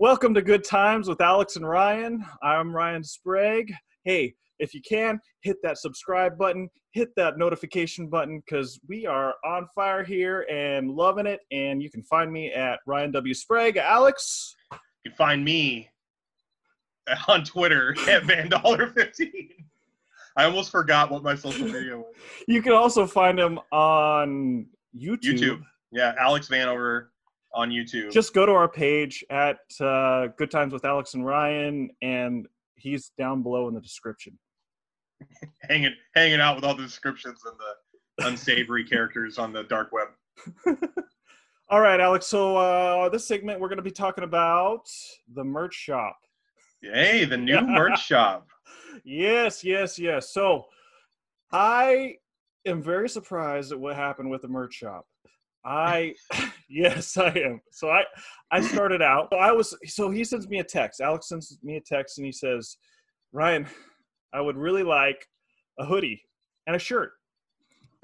Welcome to Good Times with Alex and Ryan. I'm Ryan Sprague. Hey, if you can, hit that subscribe button, hit that notification button because we are on fire here and loving it. And you can find me at Ryan W. Sprague. Alex, You can find me on Twitter at Vandollar15. I almost forgot what my social media was. you can also find him on YouTube. YouTube. Yeah, Alex Vanover on YouTube. Just go to our page at uh, Good Times with Alex and Ryan, and he's down below in the description. hanging hanging out with all the descriptions and the unsavory characters on the dark web. All right, Alex. So uh, this segment we're going to be talking about the merch shop. Yay, the new merch shop. Yes, yes, yes. So I am very surprised at what happened with the merch shop. I yes, I am. So I I started out. I was so he sends me a text. Alex sends me a text and he says, "Ryan, I would really like a hoodie and a shirt."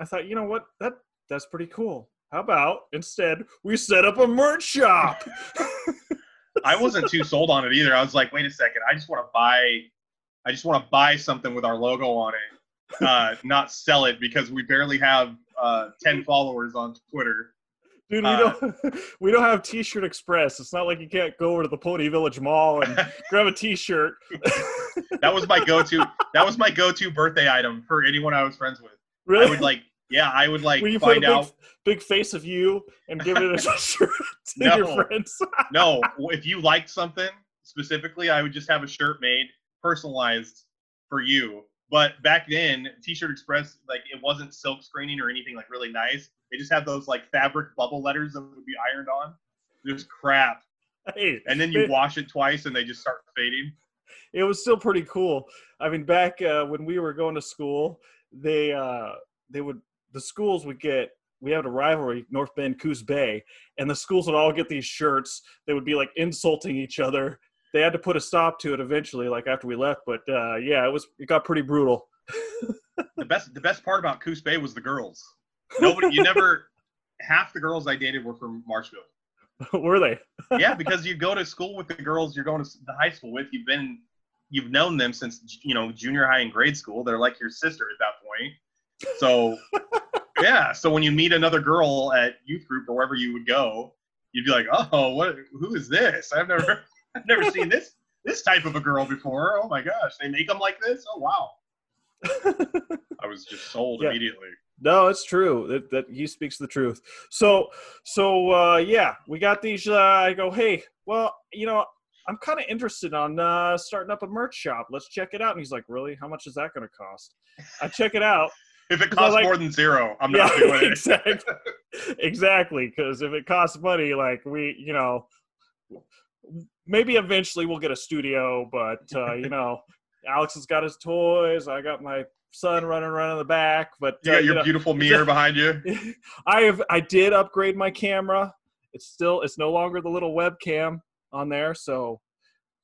I thought, "You know what? That that's pretty cool. How about instead we set up a merch shop?" I wasn't too sold on it either. I was like, wait a second, I just want to buy I just want to buy something with our logo on it, uh, not sell it because we barely have uh, 10 followers on Twitter. Dude, we Uh, don't we don't have T-shirt Express. It's not like you can't go over to the Pony Village Mall and grab a T-shirt. That was my go-to. That was my go-to birthday item for anyone I was friends with. really? I would like, yeah, I would like Will you put a find big, out. big face of you and give it a shirt to No. your friends? No, if you liked something specifically, I would just have a shirt made personalized for you. But back then, T-shirt Express, like it wasn't silk screening or anything like really nice. They just had those like fabric bubble letters that would be ironed on. Just crap. hey, And then you It- wash it twice and they just start fading. it was still pretty cool. I mean, back uh, when we were going to school, they uh, they would the schools would get. We had a rivalry, North Bend, Coos Bay, and the schools would all get these shirts. They would be like insulting each other. They had to put a stop to it eventually, like after we left. But uh, yeah, it was it got pretty brutal. The best the best part about Coos Bay was the girls. Nobody you never half the girls I dated were from Marshfield. were they? yeah, because you go to school with the girls you're going to the high school with. You've been, you've known them since you know junior high and grade school. They're like your sister at that point. So, yeah. So when you meet another girl at youth group or wherever you would go, you'd be like, "Oh, what? Who is this? I've never, I've never seen this this type of a girl before. Oh my gosh, they make them like this. Oh wow." I was just sold Yeah. immediately. No, it's true. That that he speaks the truth. So so uh yeah, we got these uh I go, "Hey, well, you know, I'm kind of interested on uh starting up a merch shop. Let's check it out." And he's like, "Really? How much is that going to cost?" I check it out. If it costs like- more than zero, I'm yeah, not doing it. exactly. exactly, cuz if it costs money like we, you know, maybe eventually we'll get a studio, but uh, you know, Alex has got his toys, I got my son running around in the back, but You uh, got you your know, beautiful mirror behind you. I have I did upgrade my camera. It's still it's no longer the little webcam on there, so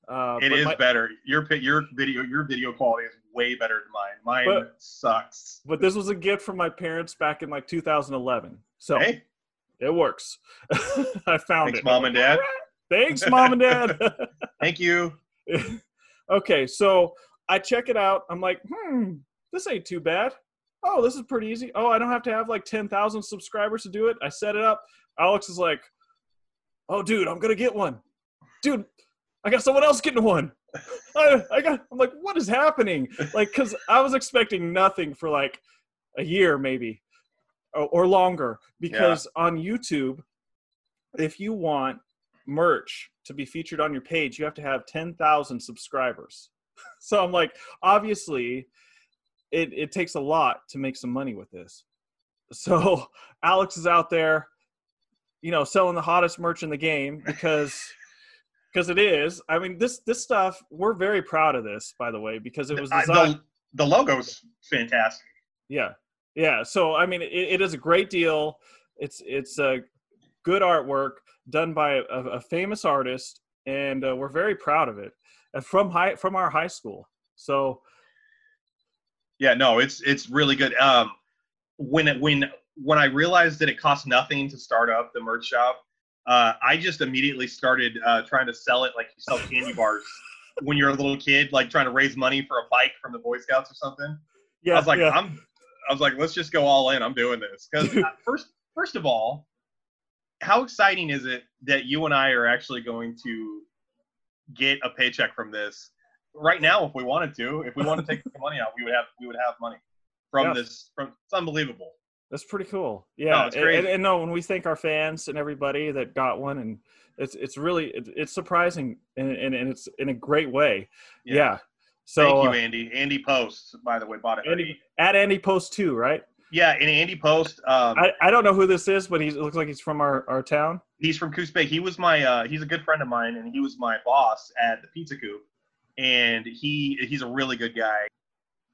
uh, It is my- better. Your your video your video quality is way better than mine. Mine But- sucks. But this was a gift from my parents back in like 2011, so Hey, it works. I found thanks, it. mom and dad. Thanks, mom and dad. Thank you. okay, so I check it out. I'm like, hmm, this ain't too bad. Oh, this is pretty easy. Oh, I don't have to have like 10,000 subscribers to do it. I set it up. Alex is like, oh, dude, I'm going to get one. Dude, I got someone else getting one. I, I got, I'm like, what is happening? Like, because I was expecting nothing for like a year, maybe, or, or longer. Because on YouTube, if you want merch to be featured on your page, you have to have 10,000 subscribers. So I'm like, obviously, it, it takes a lot to make some money with this. So Alex is out there, you know, selling the hottest merch in the game because because it is. I mean, this this stuff we're very proud of this, by the way, because it was uh, designed. the, the logo's fantastic. Yeah, yeah. So I mean, it, it is a great deal. It's it's a good artwork done by a, a famous artist, and uh, we're very proud of it. And from high from our high school. So Yeah, no, it's it's really good. Um, when it, when when I realized that it cost nothing to start up the merch shop, uh, I just immediately started uh, trying to sell it like you sell candy bars when you're a little kid, like trying to raise money for a bike from the Boy Scouts or something. Yeah, I was like, yeah. I'm, I was like, let's just go all in. I'm doing this because first, first of all, how exciting is it that you and I are actually going to get a paycheck from this right now? If we wanted to, if we wanted to take the money out, we would have, we would have money from Yeah. this. From it's unbelievable. That's pretty cool. Yeah, it's and-. And, no, when we thank our fans and everybody that got one, and it's it's really it, it's surprising and, and and it's in a great way. Yeah. So Thank you, uh, Andy. Andy Post, by the way, bought hoodie. Andy, at Andy Post too, right? Yeah, and Andy Post, um, I, I don't know who this is, but he looks like he's from our, our town. he's from Coos Bay. He was my uh, he's a good friend of mine, and he was my boss at the Pizza Coop. And he he's a really good guy.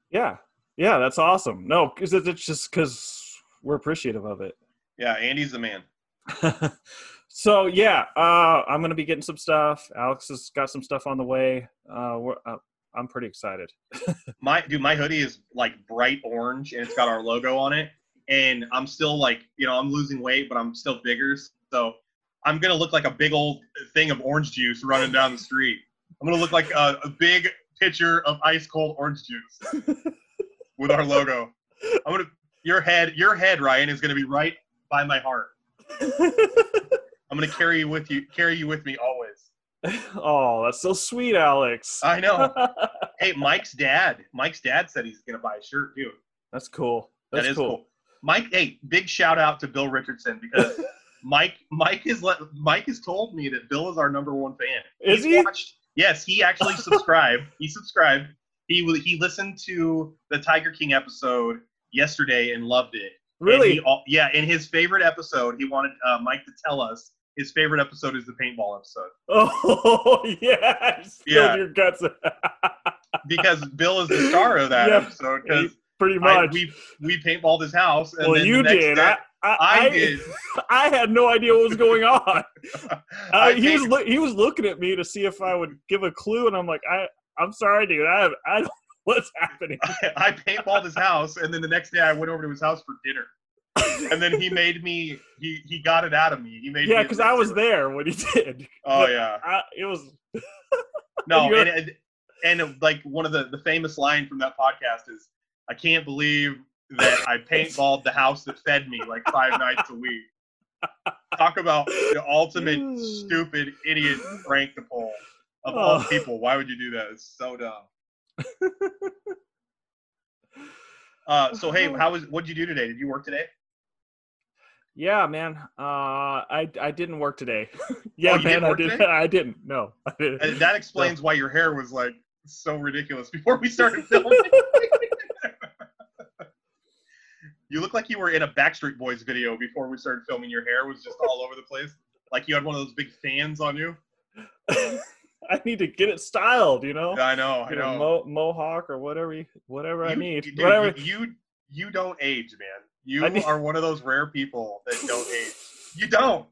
Yeah, yeah, that's awesome. No, because it's just because we're appreciative of it. Yeah, Andy's the man. so yeah, uh, I'm gonna be getting some stuff. Alex has got some stuff on the way. Uh, we're, uh, I'm pretty excited. My dude, my hoodie is like bright orange, and it's got our logo on it. And I'm still like, you know, I'm losing weight, but I'm still bigger. So I'm gonna look like a big old thing of orange juice running down the street. I'm gonna look like a, a big pitcher of ice cold orange juice with our logo. I'm gonna your head, your head, Ryan, is gonna be right by my heart. I'm gonna carry you with you, carry you with me always. oh, that's so sweet, Alex. I know. hey, Mike's dad. Mike's dad said he's gonna buy a shirt too. that's cool. That That's cool. cool. Mike, hey, big shout out to Bill Richardson because Mike, Mike is let, Mike has told me that Bill is our number one fan. Is He's he? Watched, yes, he actually subscribed. he subscribed. He he listened to the Tiger King episode yesterday and loved it. And Really? he yeah, in his favorite episode, he wanted uh, Mike to tell us his favorite episode is the paintball episode Oh yeah, Yeah. your guts. because Bill is the star of that Yeah. episode. Because Pretty much. we we paintballed his house. And well, you next did. day- I, I, I I, did. I had no idea what was going on. Uh, I he was loo- he was looking at me to see if I would give a clue, and I'm like, I I'm sorry, dude. I have, I don't what's happening. I paintballed his house, and then the next day I went over to his house for dinner. And then he made me. He he got it out of me. He made Yeah, because I was there when he did. Oh but yeah. I, it was No, and, and and like one of the the famous line from that podcast is, "I can't believe that I paintballed the house that fed me like five nights a week." Talk about the ultimate stupid idiot prank to pull of all Oh. people. Why would you do that? It's so dumb. Uh, so hey, how was? what did you do today? Did you work today? Yeah, man. Uh, I I didn't work today. yeah, Oh, man, I did. today? I didn't. No, I didn't. That explains why your hair was like so ridiculous before we started filming. you look like you were in a Backstreet Boys video before we started filming. Your hair was just all over the place, like you had one of those big fans on you. I need to get it styled. You know, I know, I Get know. mo- mohawk or whatever, you- whatever I You- need. you, dude, whatever. you you don't age, man. You need- are one of those rare people that don't age. You don't.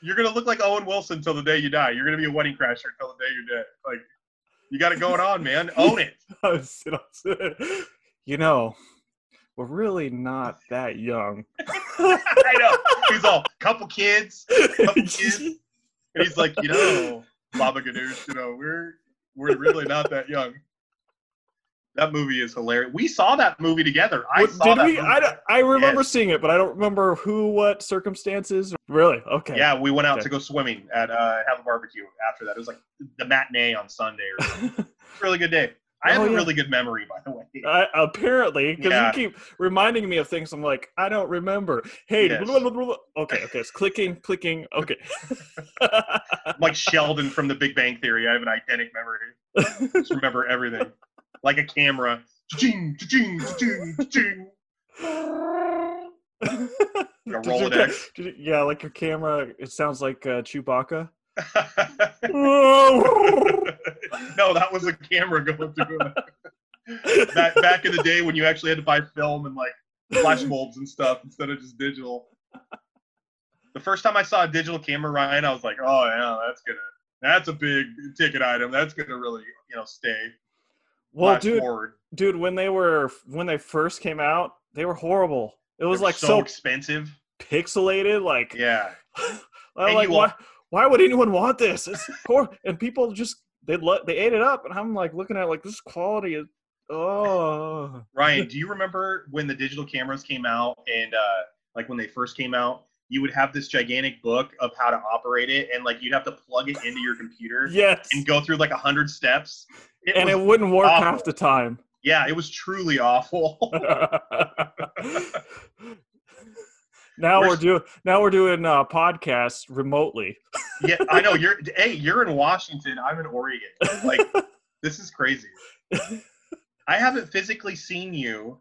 You're gonna look like Owen Wilson till the day you die. You're gonna be a wedding crasher till the day you're dead. Like, you got it going on, man. Own it. You know, we're really not that young. I know. He's all couple kids, couple kids, and he's like, you know, Baba Ganoush, you know, we're we're really not that young. That movie is hilarious. We saw that movie together. I What- saw did that we? I, I remember Yes. seeing it, but I don't remember who, what circumstances. Really? Okay. Yeah, we went out Okay. to go swimming at uh, have a barbecue after that. It was like the matinee on Sunday. Or something. Really good day. I have Oh, a really good memory, by the way. I, apparently, because Yeah. you keep reminding me of things. I'm like, I don't remember. Hey, Yes. blah, blah, blah, okay, okay, it's clicking, clicking. Okay. Like Sheldon from The Big Bang Theory. I have an eidetic memory. Just remember everything, like a camera. Cha-ching, cha-ching, cha-ching, cha-ching. Did A Rolodex. yeah, like your camera. It sounds like uh, Chewbacca. no, that was a camera going through. Back, back in the day when you actually had to buy film and like flash bulbs and stuff instead of just digital. The first time I saw a digital camera, Ryan, I was like, "Oh yeah, that's gonna, that's a big ticket item. That's gonna really, you know, stay." Well, dude, forward. dude, when they were when they first came out, they were horrible. It was They're like so, so expensive. pixelated. Like Yeah, I'm like, why? Why would anyone want this? It's poor, and people just they lo- they ate it up, and I'm like looking at like this quality is oh Ryan, do you remember when the digital cameras came out and uh, like when they first came out, you would have this gigantic book of how to operate it, and like you'd have to plug it into your computer yes, and go through like a hundred steps. It and it wouldn't work awful. half the time. yeah, it was truly awful. now We're we're doing now we're doing uh, podcasts remotely. yeah, I know you're. Hey, you're in Washington. I'm in Oregon. Like this is crazy. I haven't physically seen you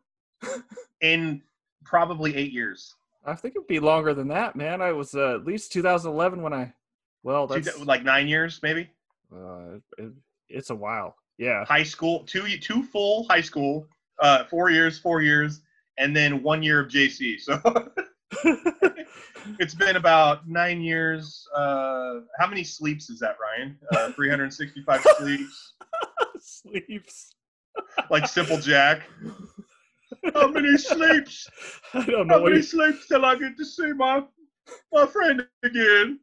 in probably eight years. I think it'd be longer than that, man. I was uh, at least 2011 when I. Well, that's like nine years, maybe. uh, it, it's a while. Yeah. High school, two two full high school, uh, four years, four years, and then one year of JC. So it's been about nine years. Uh, how many sleeps is that, Ryan? Uh, 365 sleeps, Sleeps. like Simple Jack. How many sleeps? I don't know How many sleeps till I get to see my my friend again?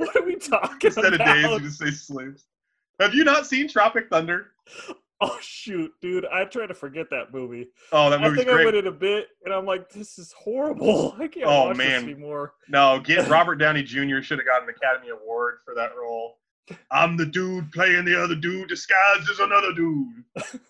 What are we talking Instead of days, you just say sleeps. Have you not seen Tropic Thunder? Oh shoot, dude! I try to forget that movie. Oh, that I movie's think I great. went in a bit, and I'm like, "This is horrible. I can't Oh, watch man. this anymore." No, get Robert Downey Jr. should have gotten an Academy Award for that role. I'm the dude playing the other dude disguised as another dude.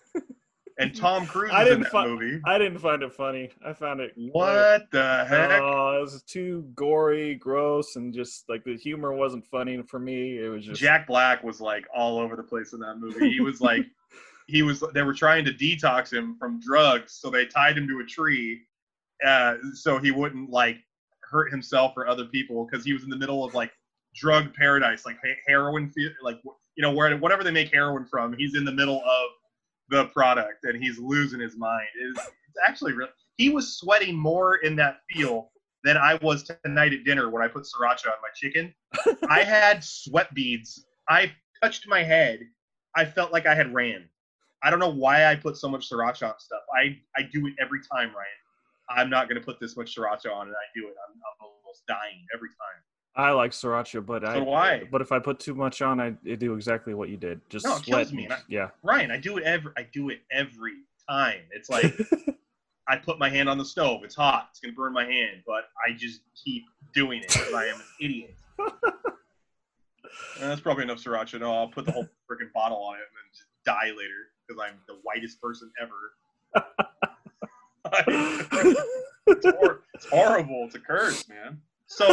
And Tom Cruise I didn't that fi- movie. I didn't find it funny. I found it What the heck? Oh, it was too gory, gross, and just like the humor wasn't funny for me. It was just Jack Black was like all over the place in that movie. He was like, he was. They were trying to detox him from drugs, so they tied him to a tree, uh, so he wouldn't like hurt himself or other people because he was in the middle of like drug paradise, like heroin, like you know where whatever they make heroin from. He's in the middle of the product and he's losing his mind. It's, it's actually real. He was sweating more in that field than I was tonight at dinner when I put sriracha on my chicken. I had sweat beads. I touched my head. I felt like I had ran. I don't know why I put so much sriracha on stuff. I, I do it every time, Ryan. I'm not going to put this much sriracha on, and I do it. I'm, I'm almost dying every time. I like sriracha, but I So I. but if I put too much on, I, I do exactly what you did. Just No, it sweat. kills me, I- yeah. Ryan, I do it every. I do it every time. It's like I put my hand on the stove. It's hot. It's going to burn my hand, but I just keep doing it because I am an idiot. And that's probably enough sriracha. No, I'll put the whole freaking bottle on it and then just die later because I'm the whitest person ever. it's, hor- it's horrible. It's a curse, man. So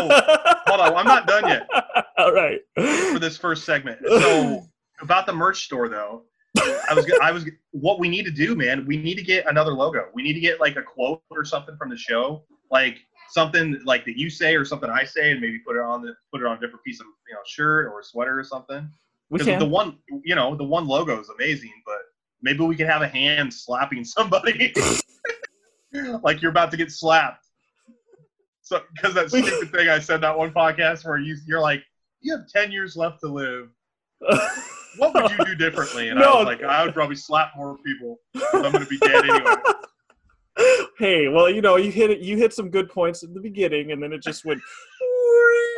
hold on, I'm not done yet All right. for this first segment. So about the merch store though, I was I was what we need to do, man. We need to get another logo. We need to get like a quote or something from the show, like something like that you say or something I say, and maybe put it on the put it on a different piece of you know shirt or a sweater or something. we can. the one you know the one logo is amazing, but maybe we can have a hand slapping somebody like you're about to get slapped. So because that stupid thing I said that one podcast where you you're like you have ten years left to live. What would you do differently? And I No. was like, I would probably slap more people. I'm gonna be dead anyway. hey, well, you know, you hit it. You hit some good points at the beginning, and then it just went.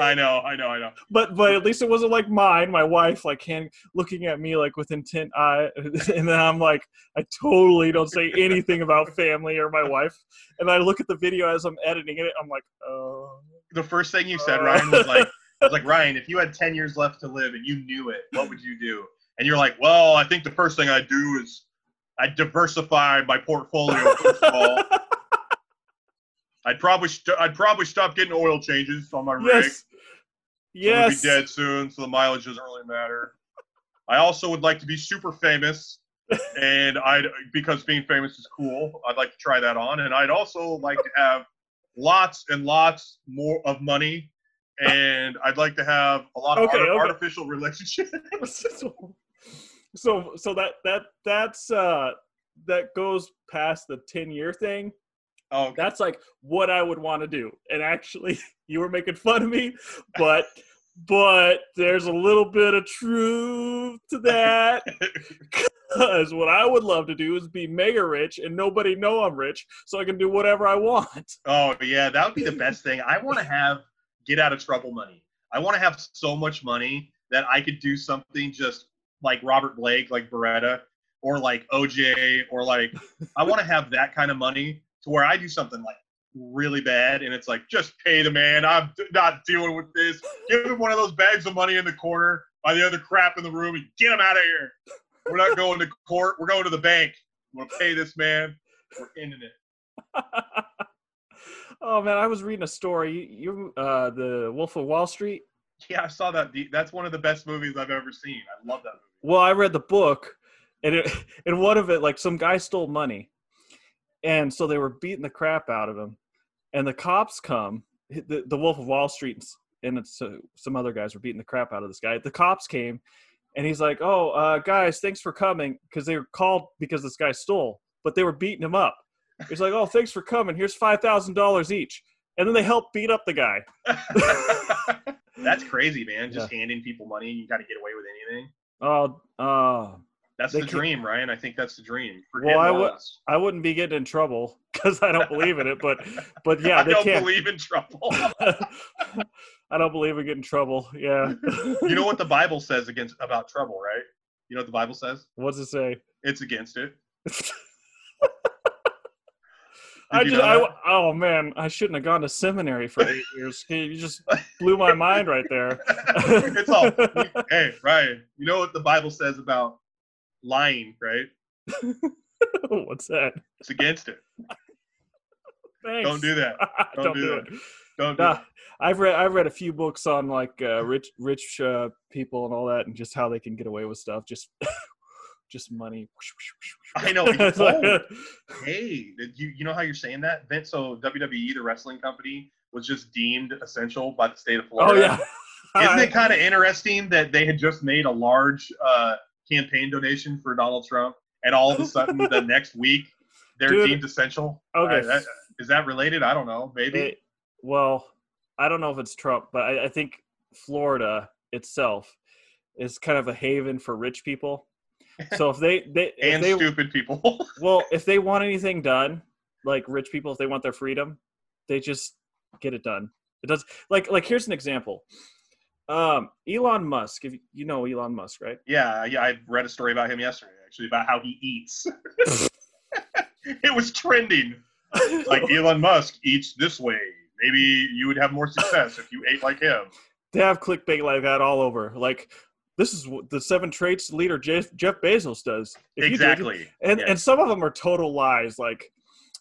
I know, I know, I know. but but at least it wasn't like mine. My wife like hand looking at me like with intent eye, and then I'm like, I totally don't say anything about family or my wife. And I look at the video as I'm editing it. I'm like, oh. The first thing you said, Uh. Ryan, was like, was like, Ryan, if you had ten years left to live and you knew it, what would you do? And you're like, Well, I think the first thing I'd do is I'd diversify my portfolio. First of all, I'd probably st- I'd probably stop getting oil changes on my rig. yes, So I'm yes. gonna be dead soon, so the mileage doesn't really matter. I also would like to be super famous, and I'd because being famous is cool. I'd like to try that on, and I'd also like to have lots and lots more of money, and I'd like to have a lot of Okay, art- okay. artificial relationships. so, so so that that that's uh that goes past the 10 year thing Oh, okay. that's like what i would want to do and actually you were making fun of me but but there's a little bit of truth to that. Because what I would love to do is be mega rich and nobody know I'm rich, so I can do whatever I want. Oh yeah, that would be the best thing. I want to have get out of trouble money. I want to have so much money that I could do something just like Robert Blake, like Baretta, or like OJ, or like I want to have that kind of money to where I do something like really bad and it's like just pay the man. I'm d- not dealing with this. Give him one of those bags of money in the corner by the other crap in the room and get him out of here. We're not going to court. We're going to the bank. I'm gonna pay this man. We're ending it. oh man, I was reading a story. You, uh, the Wolf of Wall Street. Yeah, I saw that. That's one of the best movies I've ever seen. I love that movie. Well, I read the book, and it, in one of it, like some guy stole money, and so they were beating the crap out of him, and the cops come. The, the Wolf of Wall Street and it's, uh, some other guys were beating the crap out of this guy. The cops came, and he's like, "Oh, uh, guys, thanks for coming," because they were called because this guy stole, but they were beating him up. He's like, "Oh, thanks for coming. Here's five thousand dollars each," and then they help beat up the guy. That's crazy, man. Just handing people money, you got to get away with anything. Oh, uh, That's They the dream, Ryan. I think that's the dream. Forget Well, I would I wouldn't be getting in trouble because I don't believe in it, but but yeah, I they don't can't. believe in trouble. I don't believe in getting in trouble. Yeah. you know what the Bible says against about trouble, right? You know what the Bible says? What's it say? It's against it. I just, I, oh man, I shouldn't have gone to seminary for eight years. You just blew my mind right there. it's all. Hey, Ryan. You know what the Bible says about lying, right? What's that? It's against it. Thanks. Don't do that. Don't, Don't do, do it. Don't do Nah, it. I've read I've read a few books on like uh, rich rich uh, people and all that, and just how they can get away with stuff. Just just money. I know. Oh, hey, did you you know how you're saying that? Vince, so WWE, the wrestling company, was just deemed essential by the state of Florida. oh Florida. yeah. Isn't it kind of interesting that they had just made a large uh, campaign donation for Donald Trump, and all of a sudden the next week they're Dude, deemed essential? okay. Uh, that- is that related? I don't know. Maybe. Well, I don't know if it's Trump, but I, I think Florida itself is kind of a haven for rich people. So if they they if and they stupid people. well if they want anything done, like rich people, if they want their freedom, they just get it done. It does like like here's an example. Um, Elon Musk, if you- know Elon Musk, right? yeah, yeah. I read a story about him yesterday, actually, about how he eats. it was trending. Like Elon Musk eats this way. Maybe you would have more success if you ate like him. they have clickbait like that all over. Like this is what the seven traits leader Jeff, Jeff Bezos does. If you did- exactly. and Yes. and some of them are total lies. Like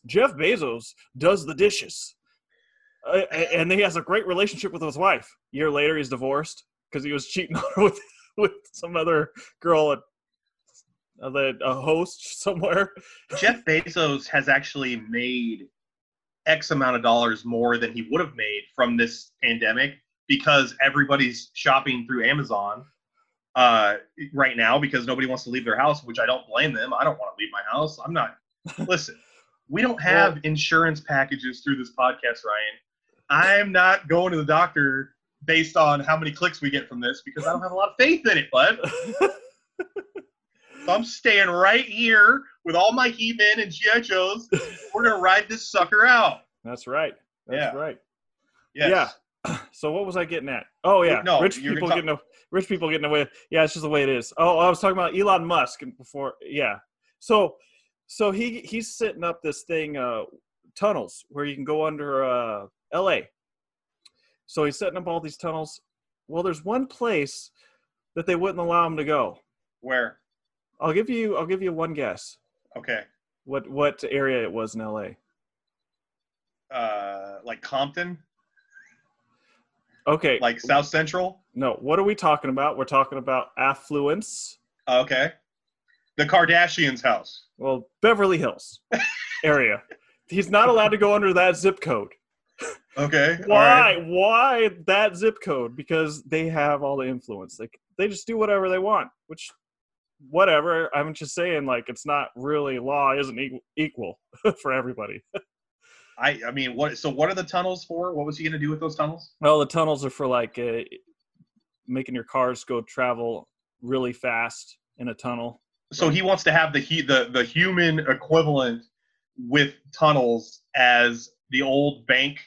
Jeff Bezos does the dishes, uh, and he has a great relationship with his wife. year later, he's divorced because he was cheating on her with with some other girl at the a host somewhere. Jeff Bezos has actually made X amount of dollars more than he would have made from this pandemic because everybody's shopping through Amazon uh, right now because nobody wants to leave their house, which I don't blame them. I don't want to leave my house. I'm not. Listen, we don't have insurance packages through this podcast, Ryan. I'm not going to the doctor based on how many clicks we get from this because I don't have a lot of faith in it, bud. So I'm staying right here with all my He-Men and GI Joes. We're gonna ride this sucker out. That's right. That's Yeah. right. Yes. Yeah. So what was I getting at? Oh yeah, No, rich people talk- getting a, rich people getting away. Yeah, it's just the way it is. Oh, I was talking about Elon Musk before. Yeah. So, so he he's setting up this thing, uh, tunnels where you can go under uh, L.A. So he's setting up all these tunnels. Well, there's one place that they wouldn't allow him to go. Where? I'll give you I'll give you one guess. Okay. What what area it was in L.A. Uh, like Compton, Okay. like South Central. no, what are we talking about? We're talking about affluence. Okay. The Kardashians' house. Well, Beverly Hills area. He's not allowed to go under that zip code. Okay. Why? right. Why that zip code? Because they have all the influence. Like they just do whatever they want. Which, whatever. I'm just saying, like it's not really law isn't equal, equal for everybody. I I mean, what? So what are the tunnels for? What was he gonna do with those tunnels? Well, the tunnels are for like uh, making your cars go travel really fast in a tunnel. So he wants to have the he, the the human equivalent with tunnels as the old bank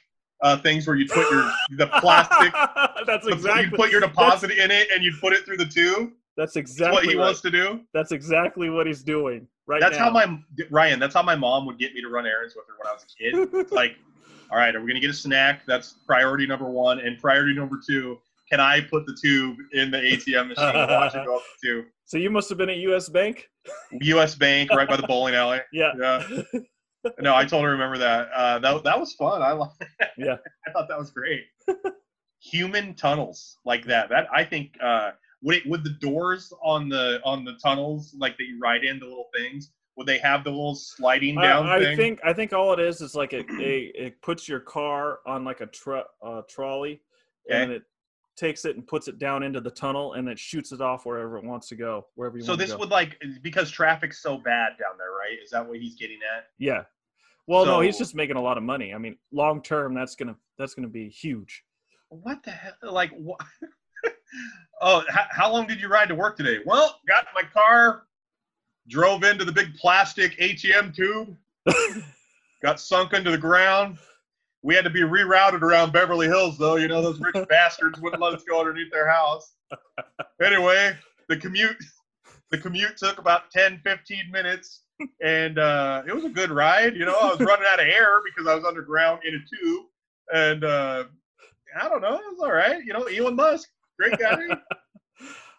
uh, things where you put your the plastic. that's the- exactly. You'd put your deposit in it and you'd put it through the tube. That's That's exactly what he right. wants to do. That's exactly what he's doing right That's now. how my Ryan. That's how my mom would get me to run errands with her when I was a kid. Like, all right, are we gonna get a snack? That's priority number one, and priority number two. Can I put the tube in the ATM machine and watch it go up the tube? So you must have been at U.S. Bank. U.S. Bank, right by the bowling alley. Yeah. Yeah. No, I totally remember that. Uh, that that was fun. I Yeah. I thought that was great. Human tunnels like that. That I think uh, would it would the doors on the on the tunnels like that you ride in the little things would they have the little sliding down I, I think I think all it is is like it it, it puts your car on like a tro- uh, trolley, and it takes it and puts it down into the tunnel, and it shoots it off wherever it wants to go, wherever you so want to this would like because traffic's so bad down there, right? Is that what he's getting at? yeah. Well, no, he's just making a lot of money. I mean, long term, that's gonna that's gonna be huge. What the hell? Like what? oh, how, how long did you ride to work today? Well, got my car, drove into the big plastic ATM tube, got sunk into the ground. We had to be rerouted around Beverly Hills, though. You know, those rich bastards wouldn't let us go underneath their house. Anyway, the commute the commute took about 10, 15 minutes, and uh, it was a good ride. You know, I was running out of air because I was underground in a tube, and uh, I don't know, it was all right. You know, Elon Musk, great guy.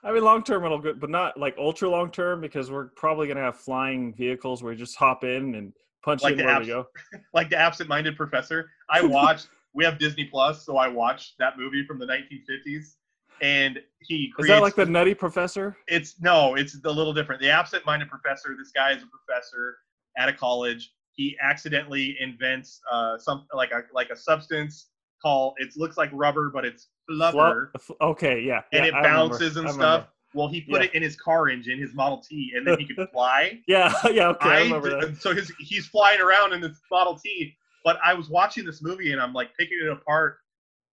I mean, long term it'll good, but not like ultra long term because we're probably gonna have flying vehicles where you just hop in and punch Like in where apps- we go. like the absent-minded professor. I watched. we have Disney Plus, so I watched that movie from the 1950s, and he Is that like the Nutty Professor? It's no, it's a little different. The absent-minded professor. This guy is a professor at a college. He accidentally invents uh, some like a like a substance called. It looks like rubber, but it's flubber, Fl- Okay, yeah. and yeah, it I remember. bounces and stuff. Well, he put Yeah. it in his car engine, his Model T, and then he could fly. Yeah, yeah. Okay, I, I remember that. so his he's flying around in this Model T. But I was watching this movie and I'm like picking it apart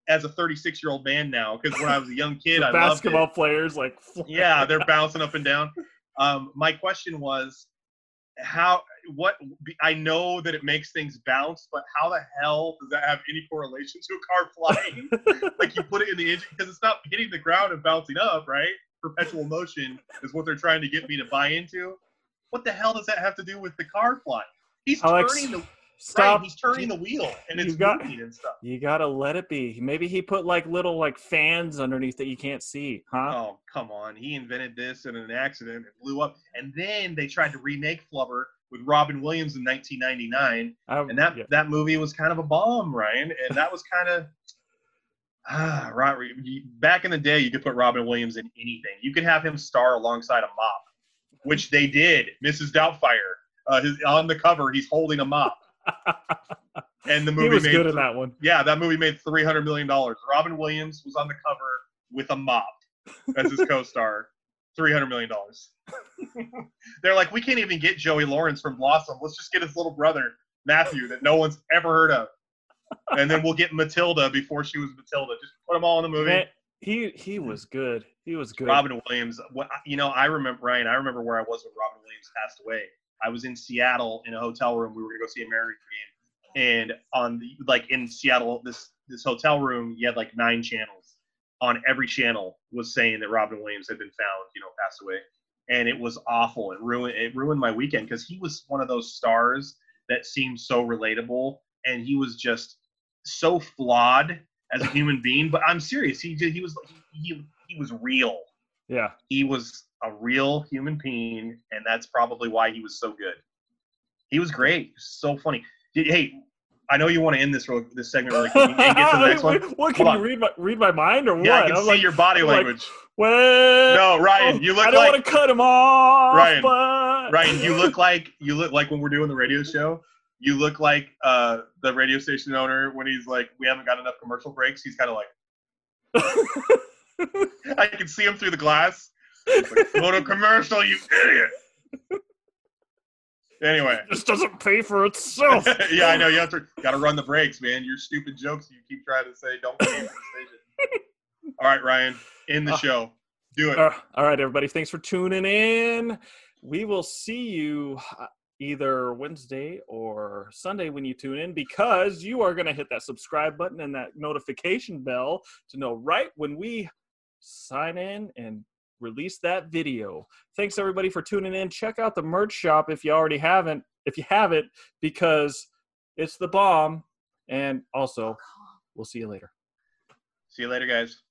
as a 36 year old man now because when I was a young kid, I loved basketball players like. Yeah, they're bouncing up and down. Um, my question was, how? What? I know that it makes things bounce, but how the hell does that have any correlation to a car flying? like you put it in the engine because it's not hitting the ground and bouncing up, right? Perpetual motion is what they're trying to get me to buy into. What the hell does that have to do with the car flying? He's Alex, turning the stop. right, he's turning the wheel and it's You got- moving and stuff. You gotta let it be. Maybe he put like little like fans underneath that you can't see, huh? Oh, come on. He invented this in an accident. It blew up. And then they tried to remake Flubber with Robin Williams in 1999. I- And that, yeah. that movie was kind of a bomb, Ryan. And that was kind of. Ah, right. Back in the day, you could put Robin Williams in anything. You could have him star alongside a mop, which they did. Mrs. Doubtfire. Uh, his, on the cover, he's holding a mop. And the movie he was made good in that one. yeah, that movie made three hundred million dollars. Robin Williams was on the cover with a mop as his co-star. Three hundred million dollars. They're like, we can't even get Joey Lawrence from Blossom. Let's just get his little brother Matthew that no one's ever heard of, and then we'll get Matilda before she was Matilda. Just put them all in the movie. Man, he he was good. He was good. Robin Williams. What you know, I remember Ryan. I remember where I was when Robin Williams passed away. I was in Seattle in a hotel room. We were gonna go see a Mariners game, and on the like in Seattle, this this hotel room, you had like nine channels. On every channel was saying that Robin Williams had been found, you know, passed away, and it was awful. It ruined it ruined my weekend because he was one of those stars that seemed so relatable, and he was just so flawed as a human being. But I'm serious. He did. He was he he was real Yeah. he was a real human being, and that's probably why he was so good. He was great, so funny. Hey, I know you want to end this real, this segment really quick and get to the next one. what can Hold you on. read my read my mind or what? Yeah, I can I'm see like, your body I'm like, language. well, no, Ryan, you look. I don't like want to cut him off. Ryan, but... Ryan. You look like you look like when we're doing the radio show. You look like uh, the radio station owner when he's like, "We haven't got enough commercial breaks." He's kind of like, I can see him through the glass. Like, Go to commercial, you idiot. Anyway, this doesn't pay for itself. yeah, I know. You have to got to run the brakes, man. Your stupid jokes you keep trying to say don't pay for the station. All right, Ryan. In the Uh, show. Do it. Uh, all right, everybody. Thanks for tuning in. We will see you uh, either Wednesday or Sunday when you tune in because you are going to hit that subscribe button and that notification bell to know right when we sign in and release that video. Thanks everybody for tuning in. Check out the merch shop if you already haven't, if you have it, because it's the bomb. And also, we'll see you later. See you later, guys.